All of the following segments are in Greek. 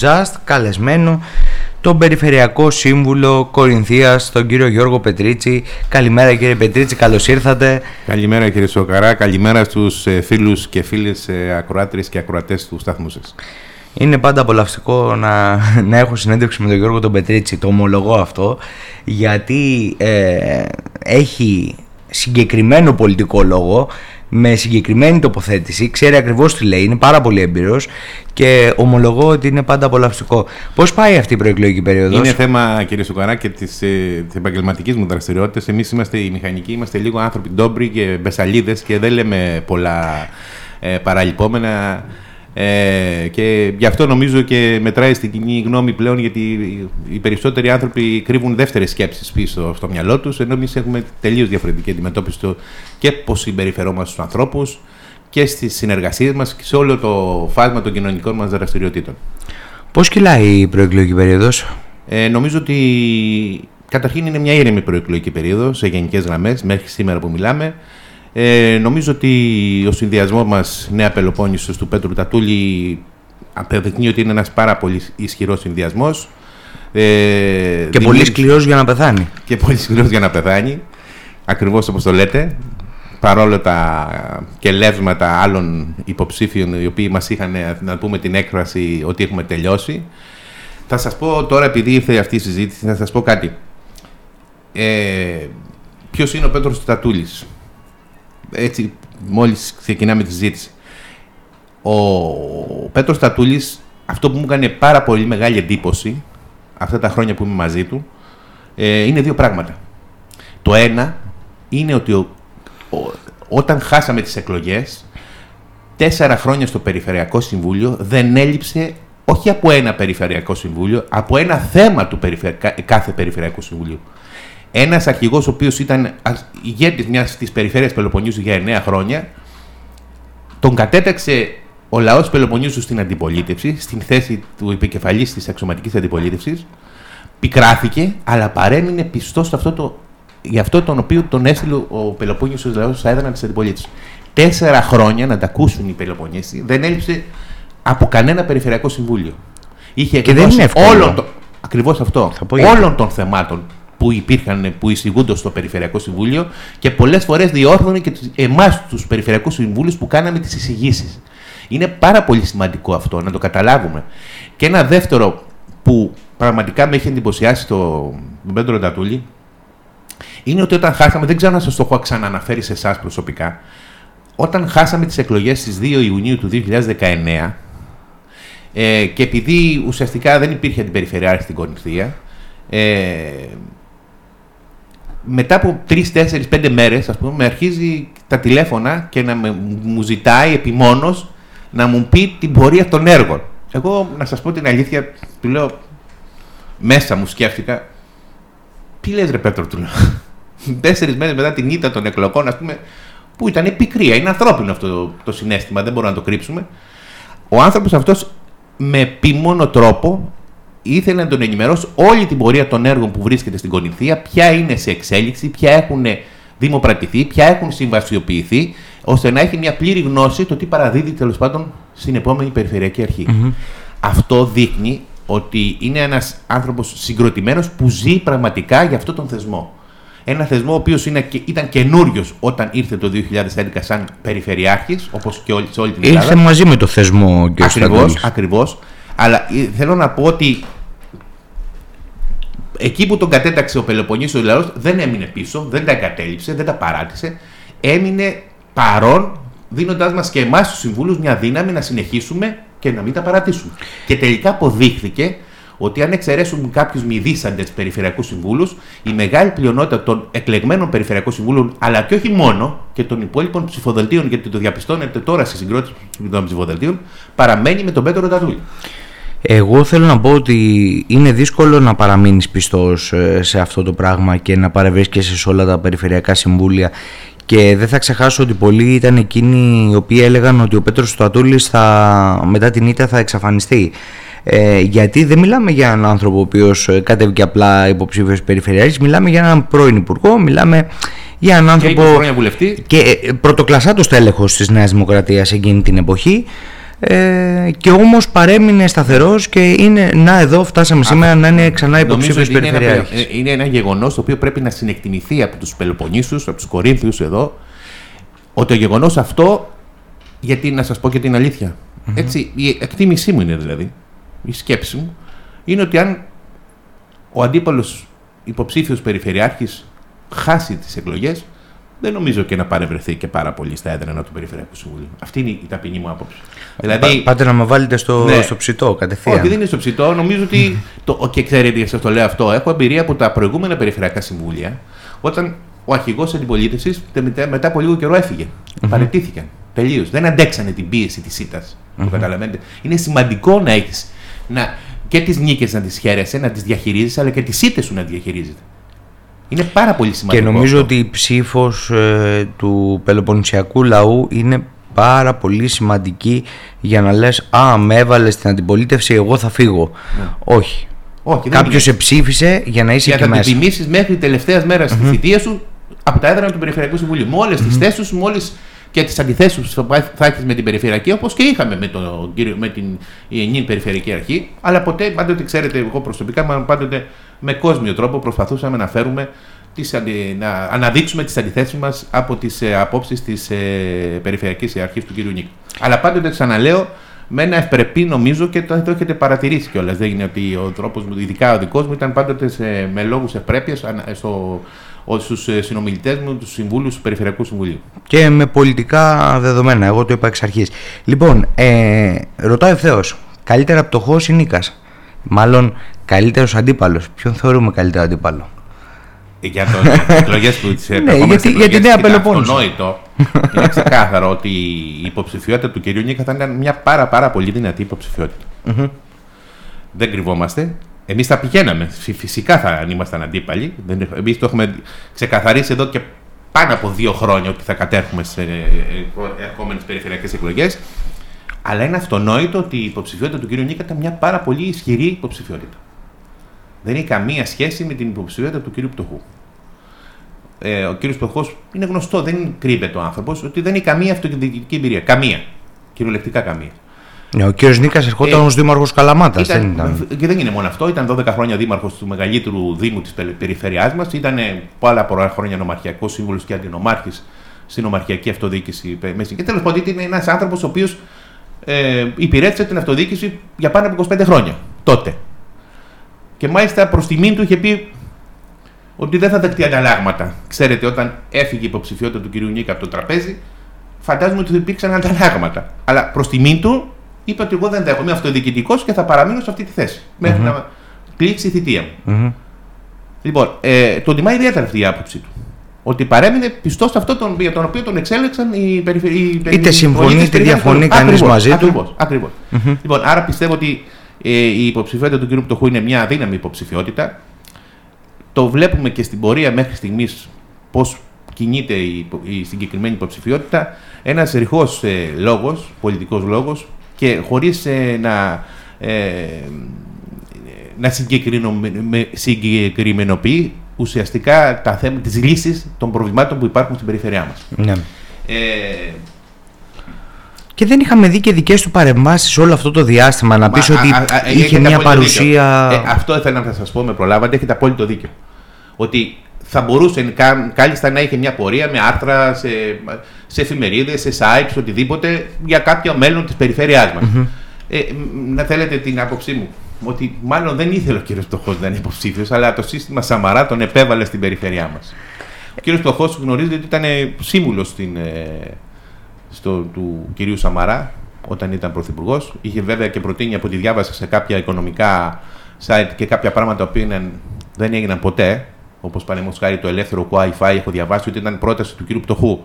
Just καλεσμένο τον Περιφερειακό Σύμβουλο Κορινθίας, τον κύριο Γιώργο Πετρίτσι. Καλημέρα κύριε Πετρίτσι, καλώς ήρθατε. Καλημέρα κύριε Σοκαρά, καλημέρα στους ε, φίλους και φίλες ε, ακροάτρες και ακροατές του σταθμού σας. Είναι πάντα απολαυστικό να, να έχω συνέντευξη με τον Γιώργο τον Πετρίτσι, το ομολογώ αυτό, γιατί ε, έχει συγκεκριμένο πολιτικό λόγο, με συγκεκριμένη τοποθέτηση, ξέρει ακριβώς τι λέει, είναι πάρα πολύ έμπειρος και ομολογώ ότι είναι πάντα απολαυστικό. Πώς πάει αυτή η προεκλογική περίοδος, Είναι θέμα, κύριε Σουκαρά, και της ε, επαγγελματικής μου δραστηριότητας. Εμείς είμαστε οι μηχανικοί, είμαστε λίγο άνθρωποι ντόμπροι και μπεσαλίδες και δεν λέμε πολλά ε, παραλυπόμενα. Ε, και γι' αυτό νομίζω και μετράει στην κοινή γνώμη πλέον γιατί οι περισσότεροι άνθρωποι κρύβουν δεύτερες σκέψεις πίσω στο μυαλό τους, ενώ εμείς έχουμε τελείως διαφορετική αντιμετώπιση του και πώς συμπεριφερόμαστε στους ανθρώπους και στις συνεργασίες μας και σε όλο το φάσμα των κοινωνικών μας δραστηριοτήτων. Πώς κυλάει η προεκλογική περίοδος, ε, Νομίζω ότι καταρχήν είναι μια ήρεμη προεκλογική περίοδος σε γενικές γραμμές μέχρι σήμερα που μιλάμε. Ε, νομίζω ότι ο συνδυασμός μας Νέα Πελοπόννησος του Πέτρου Τατούλη απεδεικνύει ότι είναι ένας πάρα πολύ ισχυρός συνδυασμός. Ε, και πολύ σκληρός για να πεθάνει. Και πολύ σκληρός για να πεθάνει. Ακριβώς όπως το λέτε. Παρόλο τα κελεύσματα άλλων υποψήφιων οι οποίοι μας είχαν να πούμε την έκφραση ότι έχουμε τελειώσει. Θα σας πω τώρα, επειδή ήρθε αυτή η συζήτηση, θα σας πω κάτι. Ε, Ποιος είναι ο Πέτρος Τατούλης; Έτσι μόλις ξεκινάμε τη συζήτηση. Ο Πέτρος Τατούλης, αυτό που μου έκανε πάρα πολύ μεγάλη εντύπωση αυτά τα χρόνια που είμαι μαζί του, ε, είναι δύο πράγματα. Το ένα είναι ότι όταν χάσαμε τις εκλογές, τέσσερα χρόνια στο Περιφερειακό Συμβούλιο δεν έλειψε όχι από ένα Περιφερειακό Συμβούλιο, από ένα θέμα του κάθε Περιφερειακού Συμβουλίου. Ένας αρχηγός, ο οποίος ήταν ηγέτης μιας της περιφέρειας Πελοποννήσου για 9 χρόνια, τον κατέταξε ο λαός Πελοποννήσου στην αντιπολίτευση, στην θέση του επικεφαλής της αξιωματικής αντιπολίτευσης, πικράθηκε, αλλά παρέμεινε πιστός σε αυτό το, για αυτό τον οποίο τον έστειλε ο Πελοπόννησο λαός στα έδρανα της αντιπολίτευσης. Τέσσερα χρόνια να τα ακούσουν οι Πελοποννήσοι δεν έλειψε από κανένα περιφερειακό συμβούλιο. Είχε και δεν είναι εύκολο. Το... Ακριβώς αυτό. Όλων των θεμάτων που υπήρχαν, που εισηγούνται στο Περιφερειακό Συμβούλιο και πολλές φορές διόρθωνε και εμάς τους Περιφερειακούς Συμβούλους που κάναμε τις εισηγήσεις. Είναι πάρα πολύ σημαντικό αυτό να το καταλάβουμε. Και ένα δεύτερο που πραγματικά με έχει εντυπωσιάσει το, τον Πέντρο Ντατούλη είναι ότι όταν χάσαμε, δεν ξέρω να σας το έχω ξανααναφέρει σε εσάς προσωπικά, όταν χάσαμε τις εκλογές στις 2 Ιουνίου του 2019 ε, και επειδή ουσιαστικά δεν υπήρχε αντιπεριφερειάρχη στην Κορινθία, ε, μετά από τρεις, τέσσερις, πέντε μέρες, ας πούμε, με αρχίζει τα τηλέφωνα και να με, μου ζητάει επιμόνως να μου πει την πορεία των έργων. Εγώ, να σας πω την αλήθεια, του λέω μέσα μου σκέφτηκα. Τι λες, ρε Πέτρο, του λέω. Τέσσερις μέρες μετά την ήττα των εκλογών, ας πούμε, που ήταν πικρία. Είναι ανθρώπινο αυτό το, το συνέστημα, δεν μπορούμε να το κρύψουμε. Ο άνθρωπος αυτός με επίμονο τρόπο ήθελε να τον ενημερώσει όλη την πορεία των έργων που βρίσκεται στην Κονινθία, ποια είναι σε εξέλιξη, ποια έχουν δημοπρατηθεί, ποια έχουν συμβασιοποιηθεί, ώστε να έχει μια πλήρη γνώση το τι παραδίδει τέλος πάντων στην επόμενη Περιφερειακή Αυτό δείχνει ότι είναι ένας άνθρωπος συγκροτημένος που ζει πραγματικά για αυτόν τον θεσμό. Ένα θεσμό ο οποίος ήταν καινούριος όταν ήρθε το 2011 σαν Περιφερειάρχης, όπως και όλη, σε όλη την Ελλάδα. Ήρθε μαζί με το θεσμό, κ. Ακριβώς. Αλλά ε, θέλω να πω ότι εκεί που τον κατέταξε ο Πελοποννήσιος λαός δεν έμεινε πίσω, δεν τα εγκατέλειψε, δεν τα παράτησε. Έμεινε παρόν, δίνοντάς μας και εμάς τους συμβούλους μια δύναμη να συνεχίσουμε και να μην τα παρατήσουμε. Και τελικά αποδείχθηκε ότι αν εξαιρέσουμε κάποιους μηδίσαντε περιφερειακούς συμβούλους, η μεγάλη πλειονότητα των εκλεγμένων περιφερειακών συμβούλων, αλλά και όχι μόνο, και των υπόλοιπων ψηφοδελτίων, γιατί το διαπιστώνετε τώρα στη συγκρότηση των ψηφοδελτίων, παραμένει με τον Πέτρο Ροταδούλη. Εγώ θέλω να πω ότι είναι δύσκολο να παραμείνεις πιστός ε, σε αυτό το πράγμα και να παρευρίσκεσαι σε όλα τα περιφερειακά συμβούλια και δεν θα ξεχάσω ότι πολλοί ήταν εκείνοι οι οποίοι έλεγαν ότι ο Πέτρος Στατούλης θα, μετά την ήττα θα εξαφανιστεί. Ε, γιατί δεν μιλάμε για έναν άνθρωπο ο οποίος ε, κατέβηκε απλά υποψήφιος περιφερειάρχη, μιλάμε για έναν πρώην υπουργό, μιλάμε για έναν άνθρωπο. Και, και πρωτοκλασσάτος τέλεχο της Νέας Δημοκρατίας εκείνη την εποχή. Ε, και όμως παρέμεινε σταθερός και είναι να εδώ φτάσαμε σήμερα να είναι ξανά υποψήφιος περιφερειάρχης. Είναι, είναι ένα γεγονός το οποίο πρέπει να συνεκτιμηθεί από τους Πελοποννήσους, από τους Κορίνθιους εδώ, ότι το γεγονός αυτό, γιατί να σας πω και την αλήθεια, έτσι, η εκτίμησή μου είναι δηλαδή, η σκέψη μου, είναι ότι αν ο αντίπαλος υποψήφιος περιφερειάρχης χάσει τις εκλογές, δεν νομίζω και να παρευρεθεί και πάρα πολύ στα έδρανα του Περιφερειακού Συμβουλίου. Αυτή είναι η ταπεινή μου άποψη. Δηλαδή, πάτε να με βάλετε στο, ναι. στο ψητό κατευθείαν. Όχι, δεν είναι στο ψητό. Νομίζω ότι. Το, και ξέρετε, γιατί σας το λέω αυτό. Έχω εμπειρία από τα προηγούμενα Περιφερειακά Συμβούλια, όταν ο αρχηγός αντιπολίτευσης μετά από λίγο καιρό έφυγε. Mm-hmm. Παρετήθηκαν. Τελείως. Δεν αντέξανε την πίεση της ΣΥΤΑ. Mm-hmm. Το καταλαβαίνετε. Είναι σημαντικό να έχει να, και τις νίκες να τις χαίρεσαι, να τις διαχειρίζεις, αλλά και τις ήττε σου να διαχειρίζεται. Είναι πάρα πολύ σημαντικό. Και νομίζω ότι η ψήφος ε, του Πελοποννησιακού λαού είναι πάρα πολύ σημαντική για να λες «Α, με έβαλες στην αντιπολίτευση, εγώ θα φύγω». Ναι. Όχι. Όχι Κάποιος σε ψήφισε για να είσαι για και μέσα. Για να την τιμήσεις μέχρι τελευταία μέρα στη θητεία σου από τα έδρανα του Περιφερειακού Συμβουλίου. Με όλε mm-hmm. τι θέσεις σου, με όλε και τις αντιθέσεις που θα έχεις με την Περιφερειακή, όπως και είχαμε με, το, με την Ενήν Περιφερειακή Αρχή. Αλλά ποτέ, πάντοτε ξέρετε, εγώ προσωπικά, πάντοτε με κόσμιο τρόπο προσπαθούσαμε να φέρουμε τις, να αναδείξουμε τις αντιθέσεις μας από τις ε, απόψεις της ε, Περιφερειακής Αρχής του κ. Νίκ. Αλλά πάντοτε ξαναλέω με ένα ευπρεπή νομίζω και το, το έχετε παρατηρήσει κιόλας. Δεν είναι ότι ο τρόπος μου, ειδικά ο δικός μου, ήταν πάντοτε σε, με λόγους ευπρέπειας στο, στους ε, συνομιλητές μου, τους συμβούλους του Περιφερειακού Συμβουλίου. Και με πολιτικά δεδομένα, εγώ το είπα εξ αρχής. Λοιπόν, ε, ρωτάω ευθέω, καλύτερα πτωχός ή νίκας; Μάλλον καλύτερος αντίπαλος. Ποιον θεωρούμε καλύτερο αντίπαλο; Για τις εκλογές που τις ναι, γιατί, για τη Νέα Πελοπόννησο. Αυτονόητο. είναι ξεκάθαρο ότι η υποψηφιότητα του κυρίου Νίκα θα ήταν μια πάρα, πάρα πολύ δυνατή υποψηφιότητα. Δεν κρυβόμαστε. Εμείς θα πηγαίναμε. Φυσικά θα αν ήμασταν αντίπαλοι. Εμείς το έχουμε ξεκαθαρίσει εδώ και πάνω από δύο χρόνια ότι θα κατέρχουμε σε ερχόμενες περιφερειακές εκλογές. Αλλά είναι αυτονόητο ότι η υποψηφιότητα του κ. Νίκα ήταν μια πάρα πολύ ισχυρή υποψηφιότητα. Δεν έχει καμία σχέση με την υποψηφιότητα του κ. Πτωχού. Ε, ο κ. Πτωχός είναι γνωστό, δεν κρύβεται ο άνθρωπος, ότι δεν έχει καμία αυτοδιοικητική εμπειρία. Καμία. Κυριολεκτικά καμία. Ναι, ο κ. Νίκας ερχόταν ε, ως δήμαρχος Καλαμάτας. Δεν ήταν... Και δεν είναι μόνο αυτό. Ήταν 12 χρόνια δήμαρχος του μεγαλύτερου Δήμου της περιφερειά μας. Ήταν πολλά πολλά χρόνια νομαρχιακός σύμβουλος και αντινομάρχης στην νομαρχιακή αυτοδιοίκηση. Και τέλος πάντων ήταν ένας άνθρωπος ο οποίος ε, υπηρέτησε την αυτοδιοίκηση για πάνω από 25 χρόνια τότε. Και μάλιστα προς τιμήν του είχε πει ότι δεν θα δεχτεί ανταλλάγματα. Ξέρετε, όταν έφυγε η υποψηφιότητα του κ. Νίκα από το τραπέζι, φαντάζομαι ότι υπήρξαν ανταλλάγματα. Αλλά προς τιμήν του είπε ότι εγώ δεν δέχομαι αυτοδιοικητικός και θα παραμείνω σε αυτή τη θέση. Μέχρι να κλείσει η θητεία μου. Λοιπόν, ε, τον τιμά ιδιαίτερα αυτή η άποψη του. Ότι παρέμεινε πιστός σε αυτό τον, για τον οποίο τον εξέλεξαν οι περιφερειακοί. Είτε συμφωνεί είτε διαφωνεί κανείς μαζί του. Ακριβώς. Λοιπόν, άρα πιστεύω ότι ε, η υποψηφιότητα του κ. Πτωχού είναι μια αδύναμη υποψηφιότητα. Το βλέπουμε και στην πορεία μέχρι στιγμής πώς κινείται η, η συγκεκριμένη υποψηφιότητα. Ένας ρηχός ε, λόγος, πολιτικός λόγος, και χωρίς ε, να, ε, να συγκεκριμενοποιεί ουσιαστικά τα θέματα της λύσης των προβλημάτων που υπάρχουν στην περιφερειά μας. Ναι. Ε, και δεν είχαμε δει και δικές του παρεμβάσεις όλο αυτό το διάστημα. Να πεις ότι είχε μια παρουσία. Ε, αυτό ήθελα να σας πω, με προλάβατε, έχετε απόλυτο δίκιο. Ότι θα μπορούσε κάλλιστα να είχε μια πορεία με άρθρα σε, σε εφημερίδες, σε sites, οτιδήποτε για κάποιο μέλλον της περιφέρειάς μας. Ε, να θέλετε την άποψή μου. Ότι μάλλον δεν ήθελε ο κύριος Πτωχό να είναι υποψήφιος, αλλά το σύστημα Σαμαρά τον επέβαλε στην περιφέρειά μας. Ο κύριος Πτωχό γνωρίζετε ότι ήταν σύμβουλος ε, του κυρίου Σαμαρά όταν ήταν πρωθυπουργός. Είχε βέβαια και προτείνει από τη διάβαση σε κάποια οικονομικά site και κάποια πράγματα που δεν έγιναν ποτέ Όπως παραδείγματος χάρη το ελεύθερο Wi-Fi, έχω διαβάσει ότι ήταν πρόταση του κύριου Πτωχού.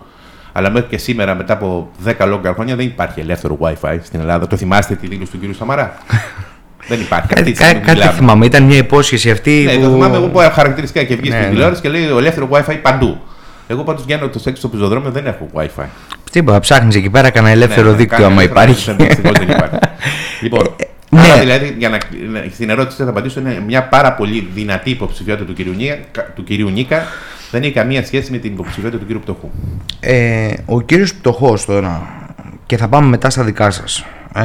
Αλλά μέχρι και σήμερα, μετά από 10 λόγια χρόνια, δεν υπάρχει ελεύθερο Wi-Fi στην Ελλάδα. Το θυμάστε τη δήλωση του κύριου Σαμαρά; δεν υπάρχει. Κάτι, κάτι, κάτι θυμάμαι. Ήταν μια υπόσχεση αυτή. Ναι, που... το θυμάμαι. Εγώ πω χαρακτηριστικά και βγει ναι, στην ναι. τηλεόραση και λέει ο ελεύθερο Wi-Fi παντού. Εγώ πάντως βγαίνω το σεξ στο πεζοδρόμιο δεν έχω Wi-Fi. Τίποτα, ψάχνεις εκεί πέρα κανένα ελεύθερο ναι, δίκτυο άμα υπάρχει. λοιπόν, ναι. Άρα δηλαδή, για να, στην ερώτηση θα απαντήσω, είναι μια πάρα πολύ δυνατή υποψηφιότητα του κυρίου, Νίκα, του κυρίου Νίκα. Δεν έχει καμία σχέση με την υποψηφιότητα του κύριου Πτωχού. Ε, ο κύριος Πτωχός τώρα, και θα πάμε μετά στα δικά σας, ε,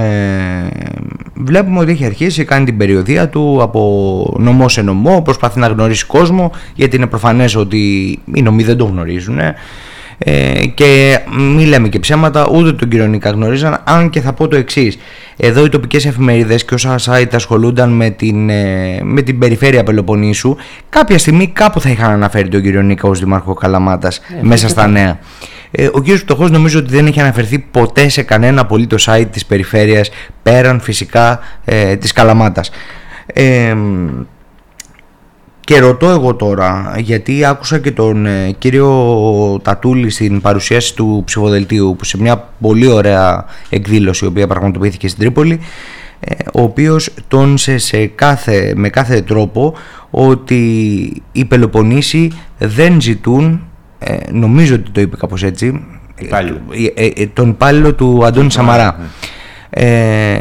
βλέπουμε ότι έχει αρχίσει, κάνει την περιοδία του από νομό σε νομό, προσπαθεί να γνωρίσει κόσμο γιατί είναι προφανές ότι οι νομοί δεν τον γνωρίζουν ε, και μην λέμε και ψέματα ούτε τον κύριο Νίκα γνωρίζαν αν και θα πω το εξής. εδώ οι τοπικές εφημερίδες και όσα site ασχολούνταν με την, ε, με την περιφέρεια Πελοποννήσου κάποια στιγμή κάπου θα είχαν αναφέρει τον κύριο Νίκα ως Δήμαρχο Καλαμάτας ε, μέσα στα νέα ε, ο κύριος Πτωχός νομίζω ότι δεν έχει αναφερθεί ποτέ σε κανένα απολύτως site της περιφέρειας πέραν φυσικά ε, της Καλαμάτας. Ε, και ρωτώ εγώ τώρα, γιατί άκουσα και τον ε, κύριο Τατούλη στην παρουσίαση του ψηφοδελτίου που σε μια πολύ ωραία εκδήλωση η οποία πραγματοποιήθηκε στην Τρίπολη ε, ο οποίος τόνισε σε κάθε, με κάθε τρόπο ότι οι Πελοποννήσοι δεν ζητούν ε, νομίζω ότι το είπε κάπως έτσι, ε, ε, τον υπάλληλο του Αντώνη Σαμαρά. Ναι.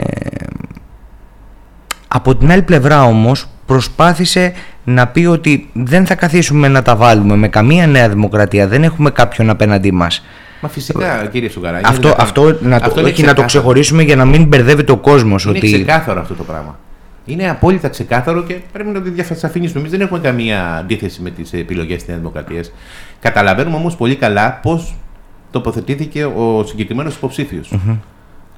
από την άλλη πλευρά όμως προσπάθησε να πει ότι δεν θα καθίσουμε να τα βάλουμε με καμία νέα δημοκρατία, δεν έχουμε κάποιον απέναντί μας. Μα φυσικά, κύριε Σουγαράκη. Αυτό, αυτό, να, το, όχι, να το ξεχωρίσουμε για να μην μπερδεύει ο κόσμος. Είναι ότι... ξεκάθαρο αυτό το πράγμα. Είναι απόλυτα ξεκάθαρο και πρέπει να το διαφασαφηνίσουμε. Εμείς δεν έχουμε καμία αντίθεση με τις επιλογές της Νέας Δημοκρατίας. Καταλαβαίνουμε όμως πολύ καλά πώς τοποθετήθηκε ο συγκεκριμένος υποψήφιος. Mm-hmm.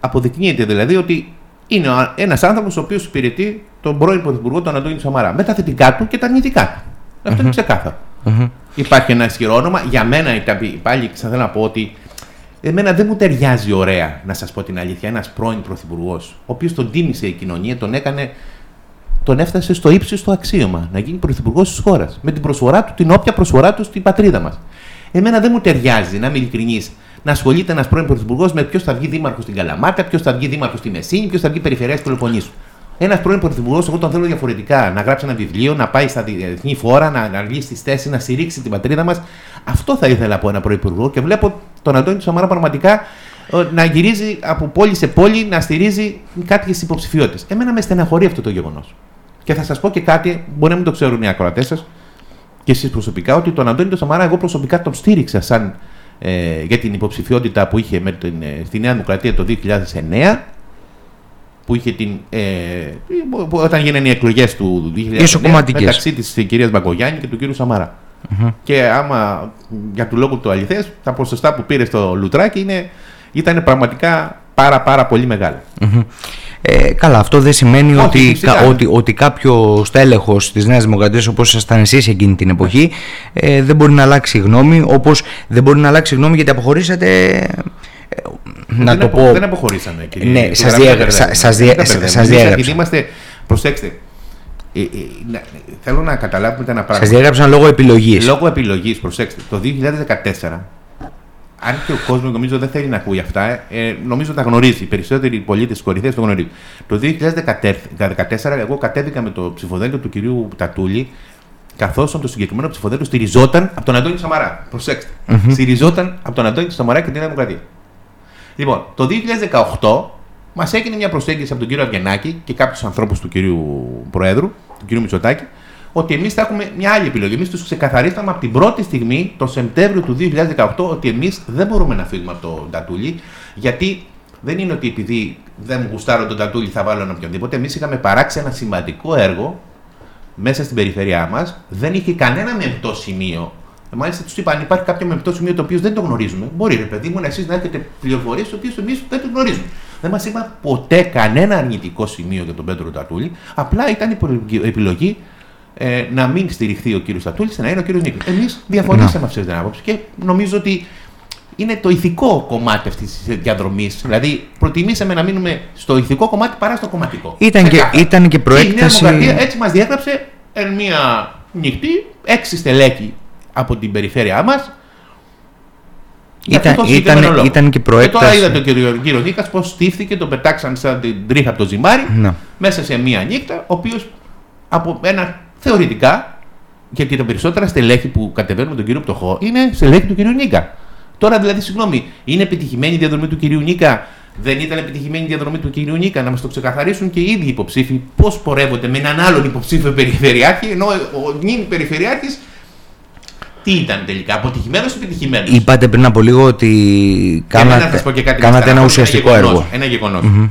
Αποδεικνύεται δηλαδή ότι είναι ένας άνθρωπος ο οποίος υπηρετεί τον πρώην Πρωθυπουργό, τον Αντώνη Σαμαρά. Με τα θετικά του και τα αρνητικά του. Mm-hmm. Αυτό είναι ξεκάθαρο. Mm-hmm. Υπάρχει ένα ισχυρό όνομα. Για μένα, πάλι θα θέλω να πω ότι εμένα δεν μου ταιριάζει ωραία, να σας πω την αλήθεια, ένας πρώην Πρωθυπουργός, ο οποίος τον τίμησε η κοινωνία, τον έκανε τον έφτασε στο ύψιστο αξίωμα να γίνει πρωθυπουργός της χώρας. Με την προσφορά του, την όποια προσφορά του στην πατρίδα μας. Εμένα δεν μου ταιριάζει, να είμαι ειλικρινή, να ασχολείται ένας πρώην πρωθυπουργός με ποιος θα βγει δήμαρχος στην Καλαμάτα, ποιος θα βγει δήμαρχος στη Μεσίνη, ποιος θα βγει περιφερειάς του Πελοποννήσου. Ένας πρώην πρωθυπουργός, εγώ τον θέλω διαφορετικά. Να γράψει ένα βιβλίο, να πάει στα διεθνή φόρα, να, να βγει στη θέση, να στηρίξει την πατρίδα μας. Αυτό θα ήθελα από ένα πρώην πρωθυπουργό και βλέπω τον Αντώνη Σαμαρά πραγματικά να γυρίζει από πόλη σε πόλη να στηρίζει κάποιες υποψηφιότητες. Εμένα με στεναχωρεί αυτό το γεγονός. Και θα σας πω και κάτι, μπορεί να μην το ξέρουν οι ακροατές σας και εσείς προσωπικά, ότι τον Αντώνη τον Σαμαρά εγώ προσωπικά τον στήριξα σαν, ε, για την υποψηφιότητα που είχε με την, ε, στη Νέα Δημοκρατία το 2009 που είχε την. Ε, όταν γίνανε οι εκλογές του 2009 μεταξύ της κυρία Μπαγκογιάννη και του κύριου Σαμαρά. Mm-hmm. Και άμα για του λόγου του αληθές, τα ποσοστά που πήρε στο Λουτράκι είναι, ήταν πραγματικά πάρα πάρα πολύ μεγάλα. Mm-hmm. Ε, καλά, αυτό δεν σημαίνει ότι, ότι, ότι κάποιο τέλεχο της Νέας Δημοκρατίας, όπως ήσασταν εσείς εκείνη την εποχή, ε, δεν μπορεί να αλλάξει γνώμη, όπως δεν μπορεί να αλλάξει γνώμη γιατί αποχωρήσατε. Ε, να το πω. Δεν αποχωρήσαμε, κύριε. Ναι, σας διέγραψα. Είμαστε, προσέξτε, ε, ε, θέλω να καταλάβουμε ένα πράγμα. Σας διέγραψαν λόγω επιλογής. Λόγω επιλογής, προσέξτε. Το 2014 αν και ο κόσμος νομίζω δεν θέλει να ακούει αυτά, ε, νομίζω τα γνωρίζει. Οι περισσότεροι πολίτες τη κορυφαία το γνωρίζουν. Το 2014, εγώ κατέβηκα με το ψηφοδέλτιο του κυρίου Τατούλη, καθώς το συγκεκριμένο ψηφοδέλτιο στηριζόταν από τον Αντώνη Σαμαρά. Προσέξτε. Mm-hmm. Στηριζόταν από τον Αντώνη Σαμαρά και την Δημοκρατία. Λοιπόν, το 2018 μας έγινε μια προσέγγιση από τον κύριο Αυγενάκη και κάποιους ανθρώπους του κυρίου Προέδρου, του κυρίου Μητσοτάκη, ότι εμείς θα έχουμε μια άλλη επιλογή. Εμείς τους ξεκαθαρίσαμε από την πρώτη στιγμή, τον Σεπτέμβριο του 2018, ότι εμείς δεν μπορούμε να φύγουμε από τον Τατούλη, γιατί δεν είναι ότι επειδή δεν μου γουστάρω τον Τατούλη θα βάλω έναν οποιονδήποτε. Εμείς είχαμε παράξει ένα σημαντικό έργο μέσα στην περιφέρειά μας, δεν είχε κανένα μεμπτό σημείο. Μάλιστα τους είπα: Αν υπάρχει κάποιο μεμπτό σημείο το οποίο δεν το γνωρίζουμε, μπορεί ρε παιδί μου να εσείς να έχετε πληροφορίες τι οποίε εμείς δεν το γνωρίζουμε. Δεν μας είπα ποτέ κανένα αρνητικό σημείο για τον Πέτρο Τατούλη. Απλά ήταν η επιλογή ε, να μην στηριχθεί ο κύριος Στατούλη, να είναι ο κύριος Νίκος. Εμείς διαφωνήσαμε αυτή την άποψη και νομίζω ότι είναι το ηθικό κομμάτι αυτής της διαδρομής. Δηλαδή, προτιμήσαμε να μείνουμε στο ηθικό κομμάτι παρά στο κομματικό. Ήταν, και, ήταν και προέκταση. Η Νέα Δημοκρατία έτσι μας διέγραψε εν μία νυχτή έξι στελέχη από την περιφέρειά μας. Ήταν, ήταν, ήταν και προέκταση. Και τώρα είδατε τον κύριο Νίκα πώς στήθηκε, τον πετάξαν σαν την τρίχα από το ζυμάρι να. μέσα σε μία νύχτα, ο οποίος από ένα θεωρητικά, γιατί τα περισσότερα στελέχη που κατεβαίνουν με τον κύριο Πτωχό είναι στελέχη του κυρίου Νίκα. Τώρα δηλαδή, συγγνώμη, είναι επιτυχημένη η διαδρομή του κυρίου Νίκα, δεν ήταν επιτυχημένη η διαδρομή του κυρίου Νίκα, να μας το ξεκαθαρίσουν και οι ίδιοι υποψήφοι; Πώς πορεύονται με έναν άλλον υποψήφιο περιφερειάρχη, ενώ ο νυν περιφερειάρχης τι ήταν τελικά, αποτυχημένος ή επιτυχημένος; Είπατε πριν από λίγο ότι κάνατε, κάνατε ένα ουσιαστικό έργο. Ένα γεγονός. Mm-hmm.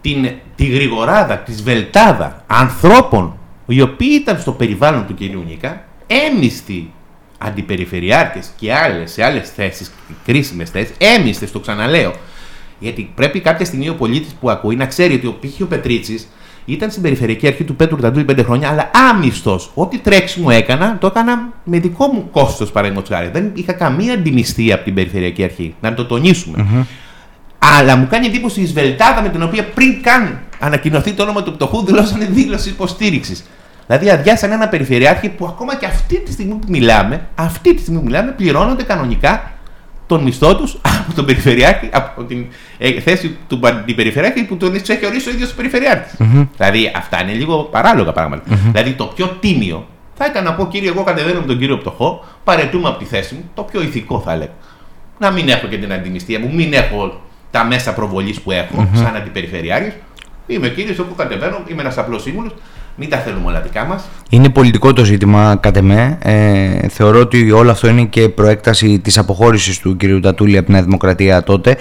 την, τη γρηγοράδα, της σβελτάδα ανθρώπων οι οποίοι ήταν στο περιβάλλον του κυρίου Νίκα, έμιστοι αντιπεριφερειάρχες και άλλες, σε άλλες θέσεις, κρίσιμες θέσεις, έμιστες, το ξαναλέω. Γιατί πρέπει κάποια στιγμή ο πολίτης που ακούει να ξέρει ότι ο π.χ. ο Πετρίτσης ήταν στην περιφερειακή αρχή του Πέτρου Ταντούλη πέντε χρόνια, αλλά άμυστο. Ό,τι τρέξιμο έκανα, το έκανα με δικό μου κόστος παραδείγματος χάρη. Δεν είχα καμία αντιμιστία από την περιφερειακή αρχή. Να το τονισουμε Αλλά μου κάνει εντύπωση η σβελτάδα με την οποία πριν καν ανακοινωθεί το όνομα του πτωχού δηλώσανε δήλωση υποστήριξης. Δηλαδή αδειάσαν ένα περιφερειάρχη που ακόμα και αυτή τη στιγμή που μιλάμε, αυτή τη στιγμή που μιλάμε, πληρώνονται κανονικά τον μισθό τους από τον Περιφερειάρχη, από την ε, θέση του αντιπεριφερειάρχη που τον έχει ορίσει ο ίδιος ο περιφερειαρχη Δηλαδή αυτά είναι λίγο παράλογα πράγματα. Δηλαδή το πιο τίμιο θα ήταν να πω κύριε, εγώ κατεβαίνω με τον κύριο Πτωχό, παρετούμε από τη θέση μου, το πιο ηθικό θα έλεγα. Να μην έχω και την αντιμιστία μου, μην έχω τα μέσα προβολής που εχω σαν αντιπεριφερειάρχης. Είμαι κύριος, όπου κατεβαίνω, είμαι ένας απλός σύμβουλος, μην τα θέλουμε όλα δικά μας. Είναι πολιτικό το ζήτημα, κατ' εμέ. Ε, θεωρώ ότι όλο αυτό είναι και προέκταση της αποχώρησης του κ. Τατούλη από την Νέα Δημοκρατία τότε.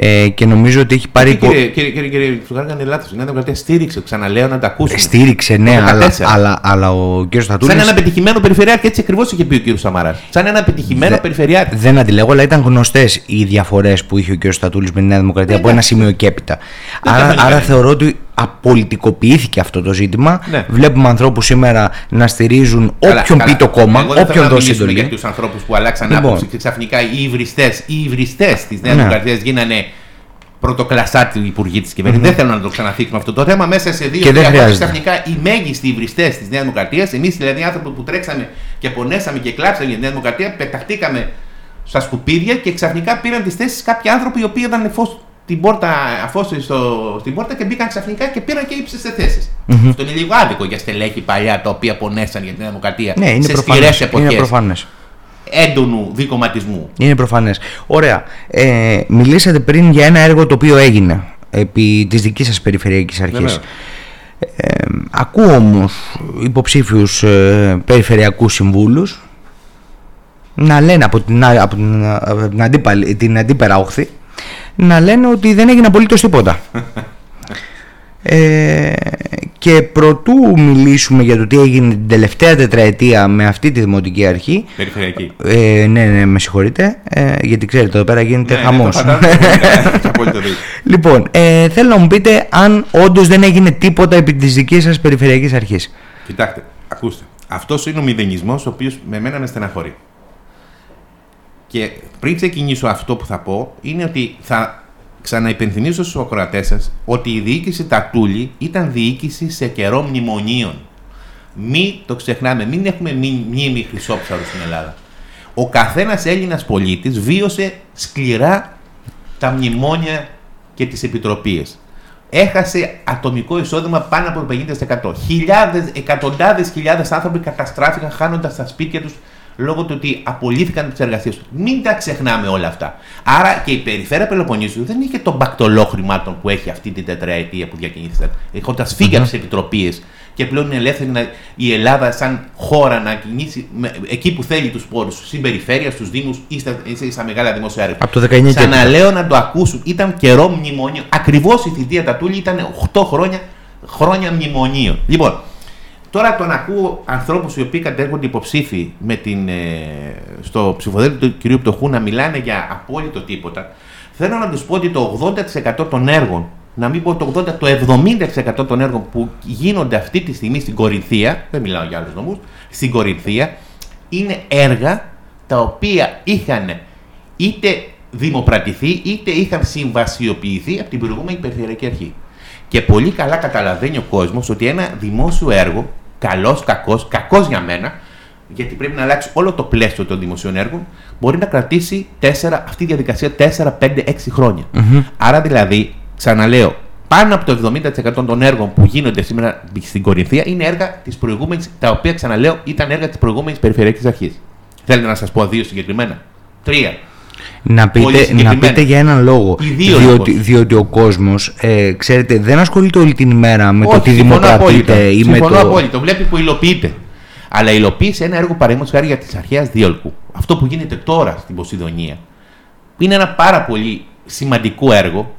Ε, και νομίζω ότι έχει πάρει. Κύριε, κύριε, κύριε, κύριε Φουγάργα, είναι λάθος. Η Νέα Δημοκρατία στήριξε, ξαναλέω να τα ακούσουμε. Στήριξε, ναι, αλλά, αλλά, αλλά, ο κ. Τατούλη. Σαν ένα πετυχημένο περιφερειάρχη, έτσι ακριβώς είχε πει ο κ. Σαμαρά. Σαν ένα πετυχημένο Δε, περιφερειάρχη. Δεν αντιλέγω, αλλά ήταν γνωστές οι διαφορές που είχε ο κ. Τατούλη με τη Νέα Δημοκρατία ναι, από ένα σημείο και έπειτα. Άρα, άρα θεωρώ ότι απολυτικοποιήθηκε αυτό το ζήτημα. Ναι. Βλέπουμε ανθρώπους σήμερα να στηρίζουν όποιον πει το κόμμα, Εγώ όποιον δώσει εντολή. Για τους ανθρώπους που αλλάξαν λοιπόν. άποψη και ξαφνικά οι υβριστέ οι υβριστές της Νέας ναι. Δημοκρατίας γίνανε πρωτοκλασσάτη υπουργοί της κυβέρνησης. Mm-hmm. Δεν θέλω να το ξαναθίξουμε αυτό το θέμα. Μέσα σε δύο χρόνια ξαφνικά οι μέγιστοι υβριστές της Νέας Δημοκρατίας, εμείς δηλαδή άνθρωποι που τρέξαμε και πονέσαμε και κλάψαμε για τη Νέα Δημοκρατία, πεταχτήκαμε στα σκουπίδια και ξαφνικά πήραν τις θέσεις κάποιοι άνθρωποι οι οποίοι ήταν φω την πόρτα, αφόσοι στο, στην πόρτα και μπήκαν ξαφνικά και πήραν και ύψιστε θέσεις. Mm-hmm. Αυτό είναι λίγο άδικο για στελέχη παλιά τα οποία πονέσαν για την Δημοκρατία ναι, είναι σε σκληρές εποχές. Είναι προφανέ. Έντονου δικοματισμού. Είναι προφανές. Ωραία. Ε, μιλήσατε πριν για ένα έργο το οποίο έγινε επί της δικής σας περιφερειακής αρχής. Ε, ακούω όμως υποψήφιους ε, περιφερειακούς συμβούλους να λένε από την, από την, από την, αντίπαλη, την αντίπερα όχθη να λένε ότι δεν έγινε απολύτως τίποτα. Ε, και προτού μιλήσουμε για το τι έγινε την τελευταία τετραετία με αυτή τη δημοτική αρχή. Περιφερειακή. Ε, ναι, ναι, με συγχωρείτε. Ε, γιατί ξέρετε, εδώ πέρα γίνεται ναι, χαμός. λοιπόν, ε, θέλω να μου πείτε αν όντως δεν έγινε τίποτα επί της δικής σας περιφερειακής αρχής. Κοιτάξτε, ακούστε. Αυτός είναι ο μηδενισμός ο οποίος με μένα με στεναχωρεί. Και πριν ξεκινήσω αυτό που θα πω, είναι ότι θα ξαναυπενθυμίσω στους ακροατές σας ότι η διοίκηση Τατούλη ήταν διοίκηση σε καιρό μνημονίων. Μην το ξεχνάμε, μην έχουμε μνήμη χρυσόψαρου στην Ελλάδα. Ο καθένας Έλληνας πολίτης βίωσε σκληρά τα μνημόνια και τις επιτροπίες. Έχασε ατομικό εισόδημα πάνω από το 50%. Χιλιάδες, εκατοντάδες χιλιάδες άνθρωποι καταστράφηκαν χάνοντας τα σπίτια τους λόγω του ότι απολύθηκαν τις εργασίες τους. Μην τα ξεχνάμε όλα αυτά. Άρα και η περιφέρεια Πελοποννήσου δεν είχε τον μπακτολό χρημάτων που έχει αυτή την τετραετία που διακινήθηκε. Έχοντας φύγει από τις επιτροπίες και πλέον είναι ελεύθερη να, η Ελλάδα σαν χώρα να κινήσει με, εκεί που θέλει τους πόρους, στην περιφέρεια, στους Δήμους ή στα, ή στα μεγάλα δημόσια έργα. Από το 19 Ξαναλέω να το ακούσουν. Ήταν καιρό μνημονίο. Ακριβώς η θητεία Τατούλη ήταν 8 χρόνια, χρόνια μνημονίων. Λοιπόν, Τώρα τον ακούω ανθρώπους οι οποίοι κατέρχονται υποψήφοι με την, ε, στο ψηφοδέλτιο του κ. Πτωχού να μιλάνε για απόλυτο τίποτα. Θέλω να τους πω ότι το 80% των έργων, να μην πω το 80%, το 70% των έργων που γίνονται αυτή τη στιγμή στην Κορινθία, δεν μιλάω για άλλους νομούς, στην Κορινθία, είναι έργα τα οποία είχαν είτε δημοπρατηθεί είτε είχαν συμβασιοποιηθεί από την προηγούμενη Περιφερειακή Αρχή. Και πολύ καλά καταλαβαίνει ο κόσμος ότι ένα δημόσιο έργο, καλός, κακός, κακός για μένα, γιατί πρέπει να αλλάξει όλο το πλαίσιο των δημοσίων έργων, μπορεί να κρατήσει 4, αυτή η διαδικασία 4, 5, 6 χρονια Άρα δηλαδή, ξαναλέω, πάνω από το 70% των έργων που γίνονται σήμερα στην Κορινθία είναι έργα της προηγούμενης, τα οποία ξαναλέω ήταν έργα της προηγούμενης Περιφερειακής Αρχής. Θέλετε να σας πω δύο συγκεκριμένα. Τρία. Να πείτε, να πείτε για έναν λόγο. Διότι, διότι ο κόσμος, ε, ξέρετε, δεν ασχολείται όλη την ημέρα με το τι δημοκρατείται ή με το. απόλυτα. Βλέπει που υλοποιείται. Αλλά υλοποίησε ένα έργο παραδείγματος χάρη για τη αρχαία Δίολκου. Αυτό που γίνεται τώρα στην Ποσειδονία είναι ένα πάρα πολύ σημαντικό έργο.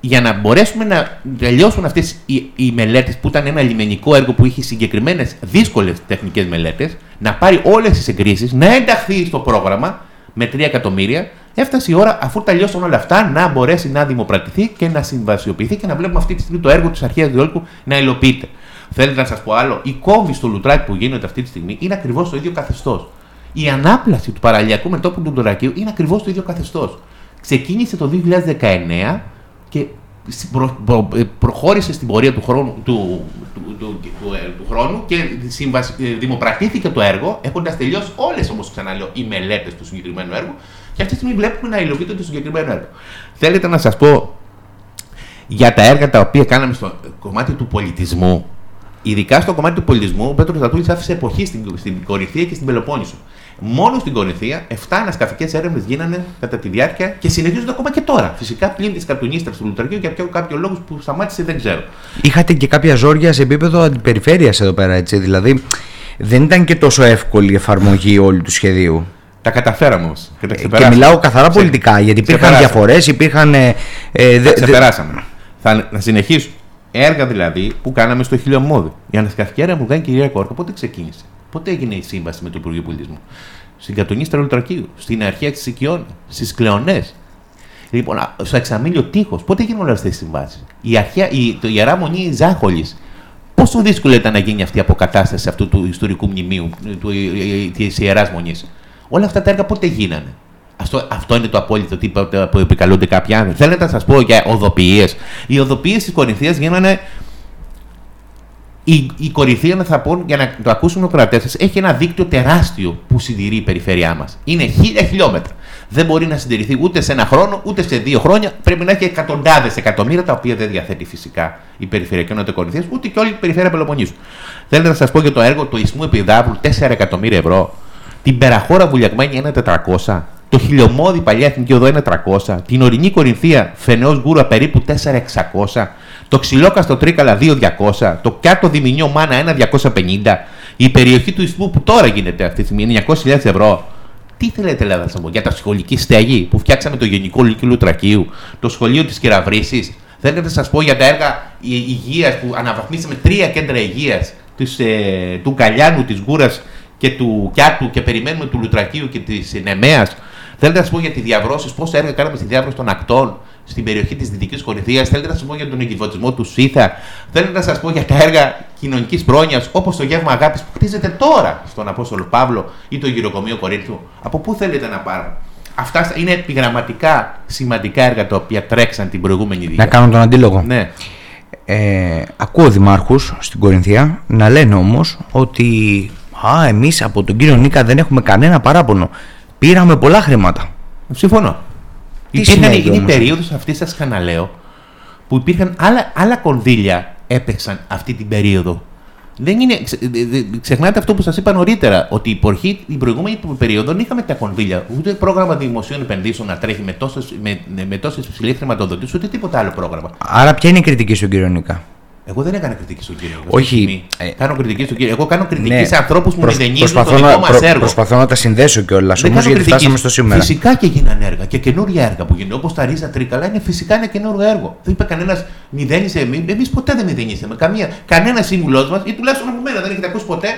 για να μπορέσουμε να τελειώσουν αυτές οι, οι μελέτες που ήταν ένα λιμενικό έργο που είχε συγκεκριμένες δύσκολες τεχνικές μελέτες, να πάρει όλες τις εγκρίσεις, να ενταχθεί στο πρόγραμμα με 3 εκατομμύρια. Έφτασε η ώρα, αφού τελειώσαν όλα αυτά, να μπορέσει να δημοπρατηθεί και να συμβασιοποιηθεί και να βλέπουμε αυτή τη στιγμή το έργο της αρχαίας Διόλκου να υλοποιείται. Θέλετε να σας πω άλλο, η κόμβη στο λουτράκι που γίνεται αυτή τη στιγμή είναι ακριβώς το ίδιο καθεστώς. Η ανάπλαση του παραλιακού μετόπου του Ντορακίου είναι ακριβώς το ίδιο καθεστώς. Ξεκίνησε το 2019 και προ, προ, ε, προχώρησε στην πορεία του χρόνου, του, του, του, ε, του χρόνου και συμβασ, ε, δημοπρατήθηκε το έργο, έχοντας τελειώσει όλες όμως, ξαναλέω, οι μελέτες του συγκεκριμένου έργου. Και αυτή τη στιγμή βλέπουμε να υλοποιείται το συγκεκριμένο έργο. Θέλετε να σας πω για τα έργα τα οποία κάναμε στο κομμάτι του πολιτισμού. Ειδικά στο κομμάτι του πολιτισμού, ο Πέτρος Δατούλη άφησε εποχή στην, στην Κορυφαία και στην Πελοπόννησο. Μόνο στην Κορινθία 7 ανασκαφικές έρευνες γίνανε κατά τη διάρκεια και συνεχίζονται ακόμα και τώρα. Φυσικά πλην της καρτουνίστρας του Λουτρακίου για κάποιο, κάποιο λόγο που σταμάτησε δεν ξέρω. Είχατε και κάποια ζόρια σε επίπεδο αντιπεριφέρειας εδώ πέρα, έτσι; Δηλαδή δεν ήταν και τόσο εύκολη η εφαρμογή όλου του σχεδίου; Τα καταφέραμε όμως. Και, και μιλάω καθαρά πολιτικά, γιατί υπήρχαν διαφορές, υπήρχαν. Ε, ε, τα ξεπεράσαμε. Θα, να συνεχίσω. Έργα δηλαδή που κάναμε στο χιλιομόδι. Η ανασκαφική έρευνα που κάνει η κυρία Κόρκα, πότε ξεκίνησε; Πότε έγινε η σύμβαση με το Υπουργείο Πολιτισμού; Στην Κατονίστρα Λουτρακίου, στην αρχαία της Οικειών, στις Κλεονές. Λοιπόν, στο εξαμήλιο τείχος, πότε γίνουν όλες αυτές οι συμβάσεις; Η, αρχαία, η, το ιερά μονή Ζάχολης. Πόσο δύσκολο ήταν να γίνει αυτή η αποκατάσταση αυτού του ιστορικού μνημείου της ιεράς μονής; Όλα αυτά τα έργα πότε γίνανε; Αυτό, αυτό είναι το απόλυτο τίποτα που επικαλούνται κάποιοι άνθρωποι. Θέλετε να σας πω για οδοποιίες. Οι οδοποιίες της Κορινθίας γίνανε η, η κορυφαία, θα πω για να το ακούσουν οι κρατές σας, έχει ένα δίκτυο τεράστιο που συντηρεί η περιφέρειά μας. Είναι χίλια χιλιόμετρα. Δεν μπορεί να συντηρηθεί ούτε σε ένα χρόνο, ούτε σε δύο χρόνια. Πρέπει να έχει εκατοντάδες εκατομμύρια, τα οποία δεν διαθέτει φυσικά η περιφερειακή ενότητα κορυφαίας, ούτε και όλη η περιφέρεια Πελοποννήσου. Θέλετε να σας πω για το έργο του Ισμού Επιδάβρου 4 εκατομμύρια ευρώ. Την Περαχώρα Βουλιαγμένη 1.400. Το χιλιομόδι παλιά εθνική οδό 1.300. Την ορεινή Κορινθία Φενεός Γκούρα περίπου 4.600 το ξυλόκαστο τρίκαλα 2.200, το κάτω διμηνιό μάνα 1.250, η περιοχή του Ισπού που τώρα γίνεται αυτή τη στιγμή είναι 900.000 ευρώ. Τι θέλετε, Ελλάδα, να για τα σχολική στέγη που φτιάξαμε το Γενικό Λύκειο Λουτρακίου, το σχολείο της Κεραυρίση. Θέλετε να σας πω για τα έργα υγείας που αναβαθμίσαμε τρία κέντρα υγείας ε, του Καλιάνου, της Γκούρα και του Κιάτου και περιμένουμε του Λουτρακίου και της Νεμαία. Θέλετε να σας πω για τι διαβρώσεις, πόσα έργα κάναμε στη διάβρωση των ακτών στην περιοχή της Δυτικής Κορυφαίας. Θέλετε να σας πω για τον εγκυβωτισμό του ΣΥΘΑ. Θέλετε να σας πω για τα έργα κοινωνικής πρόνοιας όπως το γεύμα αγάπης που χτίζεται τώρα στον Απόστολο Παύλο ή το γυροκομείο Κορίνθου. Από πού θέλετε να πάρω. Αυτά είναι επιγραμματικά σημαντικά έργα τα οποία τρέξαν την προηγούμενη διάρκεια. Να κάνω τον αντίλογο. Ναι. Ε, ακούω δημάρχους στην Κορινθία να λένε όμως ότι α, εμείς από τον κύριο Νίκα δεν έχουμε κανένα παράπονο. Πήραμε πολλά χρήματα. Συμφωνώ. Υπήρχαν, είναι η περίοδο αυτής, σας ξαναλέω, που υπήρχαν άλλα, άλλα κονδύλια έπαιξαν αυτή την περίοδο. Δεν είναι, ξεχνάτε αυτό που σας είπα νωρίτερα, ότι η την προηγούμενη περίοδο δεν είχαμε τα κονδύλια, ούτε πρόγραμμα δημοσίων επενδύσεων να τρέχει με τόσες με, με υψηλή χρηματοδότηση, ούτε τίποτα άλλο πρόγραμμα. Άρα, ποια είναι η κριτική στον κύριο Νίκα; Εγώ δεν έκανα κριτική στον κύριο. Όχι. Ε, κάνω κριτική στον κύριο. Εγώ κάνω κριτική ναι, σε ανθρώπους που προσ, μηδενίζουν το δικό μας έργο. Προσπαθώ να τα συνδέσω κιόλας όμως γιατί κριτική. φτάσαμε στο σήμερα. Φυσικά και γίνανε έργα και καινούργια έργα που γίνονται. Όπως τα Ρίζα Τρίκαλα είναι φυσικά ένα καινούργιο έργο. Δεν είπε κανένας μηδένισε. Εμείς ποτέ δεν μηδενίσαμε. Καμία, κανένας σύμβουλός μας ή τουλάχιστον από μένα δεν έχετε ακούσει ποτέ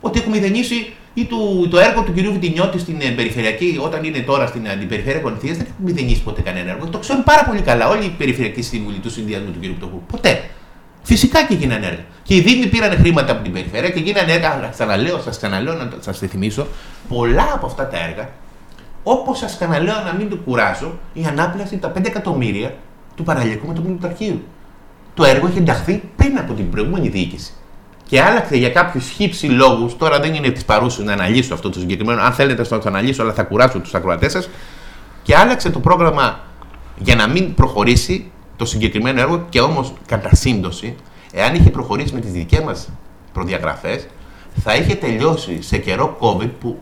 ότι έχουμε μηδενίσει ή το, το έργο του κυρίου Βιτινιώτη στην ε, περιφερειακή, όταν είναι τώρα στην αντιπεριφέρεια Κορυφαία, δεν έχουμε μηδενίσει ποτέ κανένα έργο. Το ξέρουν πάρα πολύ καλά όλοι οι περιφερειακοί σύμβουλοι του συνδυασμού του κυρίου Πτωχού. Ποτέ. Φυσικά και γίνανε έργα. Και οι Δήμοι πήραν χρήματα από την περιφέρεια και γίνανε έργα. Ξαναλέω, σας ξαναλέω να σας τη θυμίσω. Πολλά από αυτά τα έργα, όπως σας ξαναλέω να μην το κουράσω, η ανάπλαση τα 5 εκατομμύρια του παραλιακού μετωπίου του αρχείου. Το έργο έχει ενταχθεί πριν από την προηγούμενη διοίκηση. Και άλλαξε για κάποιους χύψη λόγους. Τώρα δεν είναι της παρούσης να αναλύσω αυτό το συγκεκριμένο. Αν θέλετε να το αναλύσω, αλλά θα κουράσω τους ακροατές σας. Και άλλαξε το πρόγραμμα για να μην προχωρήσει το συγκεκριμένο έργο και όμως κατά σύμπτωση, εάν είχε προχωρήσει με τις δικές μας προδιαγραφές, θα είχε τελειώσει σε καιρό COVID που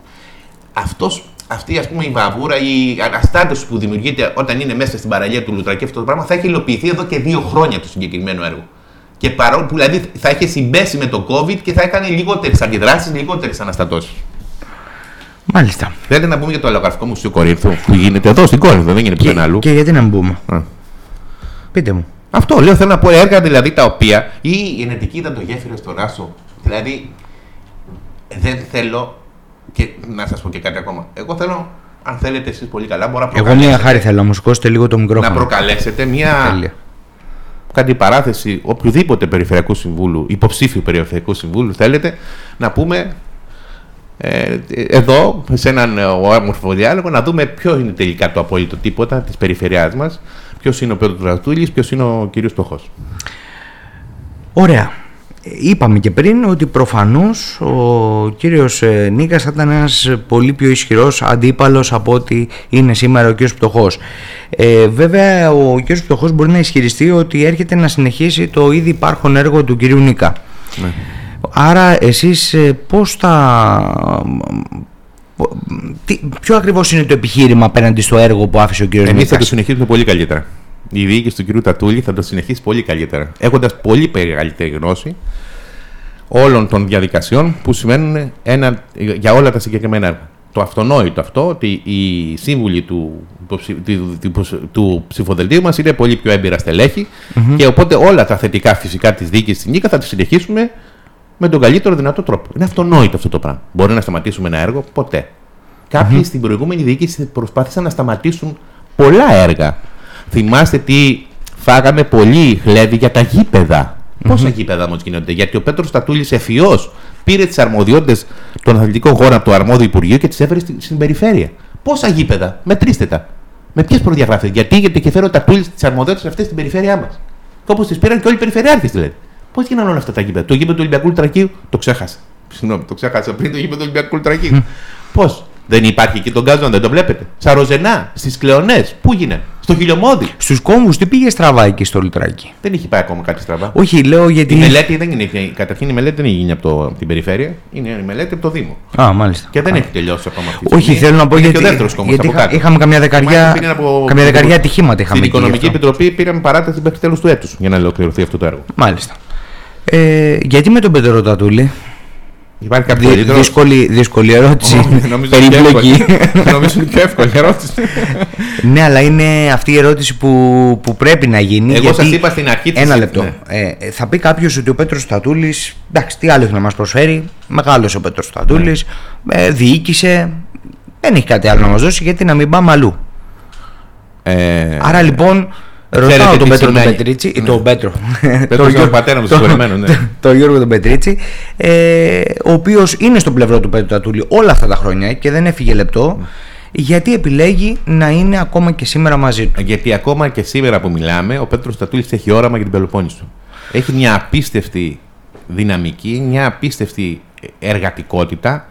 αυτός, αυτή ας πούμε, η βαβούρα, η αναστάτωση που δημιουργείται όταν είναι μέσα στην παραλία του Λουτρακή αυτό το πράγμα θα έχει υλοποιηθεί εδώ και δύο χρόνια το συγκεκριμένο έργο. Και παρόλο που δηλαδή θα είχε συμπέσει με το COVID και θα έκανε λιγότερες αντιδράσεις, λιγότερες αναστατώσεις. Μάλιστα. Θέλετε να πούμε για το αλλογραφικό μουσείο Κορίνθου που γίνεται εδώ στην Κόρινθο, δεν γίνεται πουθενά αλλού; Και γιατί να μπούμε; Πείτε μου. Αυτό λέω, θέλω να πω έργα δηλαδή τα οποία. ή η ενετική ήταν το γέφυρο στο Ράσο. Δηλαδή, δεν θέλω. Και να σας πω και κάτι ακόμα. Εγώ θέλω, αν θέλετε εσείς πολύ καλά, μπορώ να Εγώ μια χάρη θέλω να μου σηκώσετε λίγο το μικρόφωνο. Να προκαλέσετε μια. Τέλεια. Κάτι παράθεση οποιοδήποτε περιφερειακού συμβούλου, υποψήφιου περιφερειακού συμβούλου θέλετε, να πούμε ε, εδώ, σε έναν όμορφο διάλογο, να δούμε ποιο είναι τελικά το απόλυτο τίποτα της περιφερειάς μας, ποιος είναι ο Πέτρος Ρατούλη, ποιος είναι ο κύριος Στοχός. Ωραία. Είπαμε και πριν ότι προφανώς ο κύριος ε, Νίκας θα ήταν ένας πολύ πιο ισχυρός αντίπαλος από ότι είναι σήμερα ο κύριος Πτωχός. Ε, βέβαια ο κύριος Πτωχός μπορεί να ισχυριστεί ότι έρχεται να συνεχίσει το ήδη υπάρχον έργο του κυρίου Νίκα. Ναι. Άρα εσείς ε, πώς θα... Τι, ποιο ακριβώς είναι το επιχείρημα απέναντι στο έργο που άφησε ο κύριος Εμείς Νίκας. θα το συνεχίσουμε πολύ καλύτερα. Η διοίκηση του κυρίου Τατούλη θα το συνεχίσει πολύ καλύτερα. Έχοντας πολύ μεγαλύτερη γνώση όλων των διαδικασιών που σημαίνουν ένα, για όλα τα συγκεκριμένα έργα. Το αυτονόητο αυτό ότι οι σύμβουλοι του, του, του, του ψηφοδελτίου μας είναι πολύ πιο έμπειρα στελέχη mm-hmm. και οπότε όλα τα θετικά φυσικά της διοίκησης τη ΝΙΚΑ θα τη συνεχίσουμε με τον καλύτερο δυνατό τρόπο. Είναι αυτονόητο αυτό το πράγμα. Μπορεί να σταματήσουμε ένα έργο; Ποτέ. Κάποιοι mm-hmm. στην προηγούμενη διοίκηση προσπάθησαν να σταματήσουν πολλά έργα. Θυμάστε τι φάγαμε πολύ χλέβη για τα γήπεδα. Mm-hmm. Πόσα γήπεδα όμως γίνονται; Γιατί ο Πέτρος Τατούλη ευφυώ πήρε τις αρμοδιότητες των αθλητικών χώρων από το αρμόδιο Υπουργείο και τις έφερε στην, στην περιφέρεια. Πόσα γήπεδα, μετρήστε τα. Με ποιες προδιαγραφέ. Γιατί, γιατί και φέρω τα Τούλη τις αρμοδιότητες αυτές στην περιφέρειά μας. Και όπως τις πήραν και όλοι οι περιφερειάρχες δηλαδή. Πώς γίνανε όλα αυτά τα γήπεδα; Το γήπεδο του Ολυμπιακού Τρακίου το ξέχασα. Συγγνώμη, το ξέχασα πριν το γήπεδο του Ολυμπιακού Τρακίου. Πώς; Δεν υπάρχει εκεί τον Γκάζον, δεν το βλέπετε. Στα Ροζενά, στις Κλεονές, πού γίνε. Στο χιλιομόδι. Στους κόμβους, τι πήγε στραβά εκεί στο Λουτράκι; Δεν έχει πάει ακόμα κάτι στραβά. Όχι, λέω γιατί. Η μελέτη δεν είναι. Καταρχήν η μελέτη δεν γίνει από, το, από την περιφέρεια. Είναι η μελέτη από το Δήμο. Α, μάλιστα. Και δεν Α. έχει τελειώσει ακόμα αυτή. Όχι, στιγμή. θέλω να πω Είναι γιατί. Και ο δεύτερος κόμμα γιατί από είχα- κάτω. είχαμε καμιά δεκαριά, Πήγαινε από- καμιά δεκαριά ατυχήματα. Είχαμε Στην εκεί γι' Οικονομική αυτό. Επιτροπή πήραμε παράταση μέχρι τέλου του έτους για να ολοκληρωθεί αυτό το έργο. Μάλιστα. Ε, γιατί με τον Πέτρο Τατούλη. Υπάρχει κάποιο Δυ- καλύτερο; δύσκολη, δύσκολη ερώτηση. Όχι, νομίζω είναι πιο Περίπλοκη. εύκολη. Νομίζω είναι πιο εύκολη ερώτηση. ναι, αλλά είναι αυτή η ερώτηση που, που πρέπει να γίνει. Εγώ γιατί... σας είπα στην αρχή της- Ένα λεπτό. Ναι. Ε, θα πει κάποιος ότι ο Πέτρος Τατούλη. Εντάξει, τι άλλο έχει να μας προσφέρει. Μεγάλο ο Πέτρος Τατούλη. Ε, διοίκησε. Δεν έχει κάτι άλλο να μας δώσει γιατί να μην πάμε αλλού. Ε, Άρα λοιπόν. Ξέρετε Ρωτάω τι τον Πέτρο τον σημαίνει. Πετρίτσι, Ναι. τον Πέτρο. Πέτρος τον είναι ο Γιώργο- πατέρα μου, τον- συγχωρεμένο, ναι. τον- τον Γιώργο τον Πετρίτσι, ε, ο οποίος είναι στο πλευρό του Πέτρου Τατούλη όλα αυτά τα χρόνια και δεν έφυγε λεπτό, γιατί επιλέγει να είναι ακόμα και σήμερα μαζί του. Γιατί ακόμα και σήμερα που μιλάμε, ο Πέτρος Τατούλης έχει όραμα για την Πελοπόννησο. Έχει μια απίστευτη δυναμική, μια απίστευτη εργατικότητα,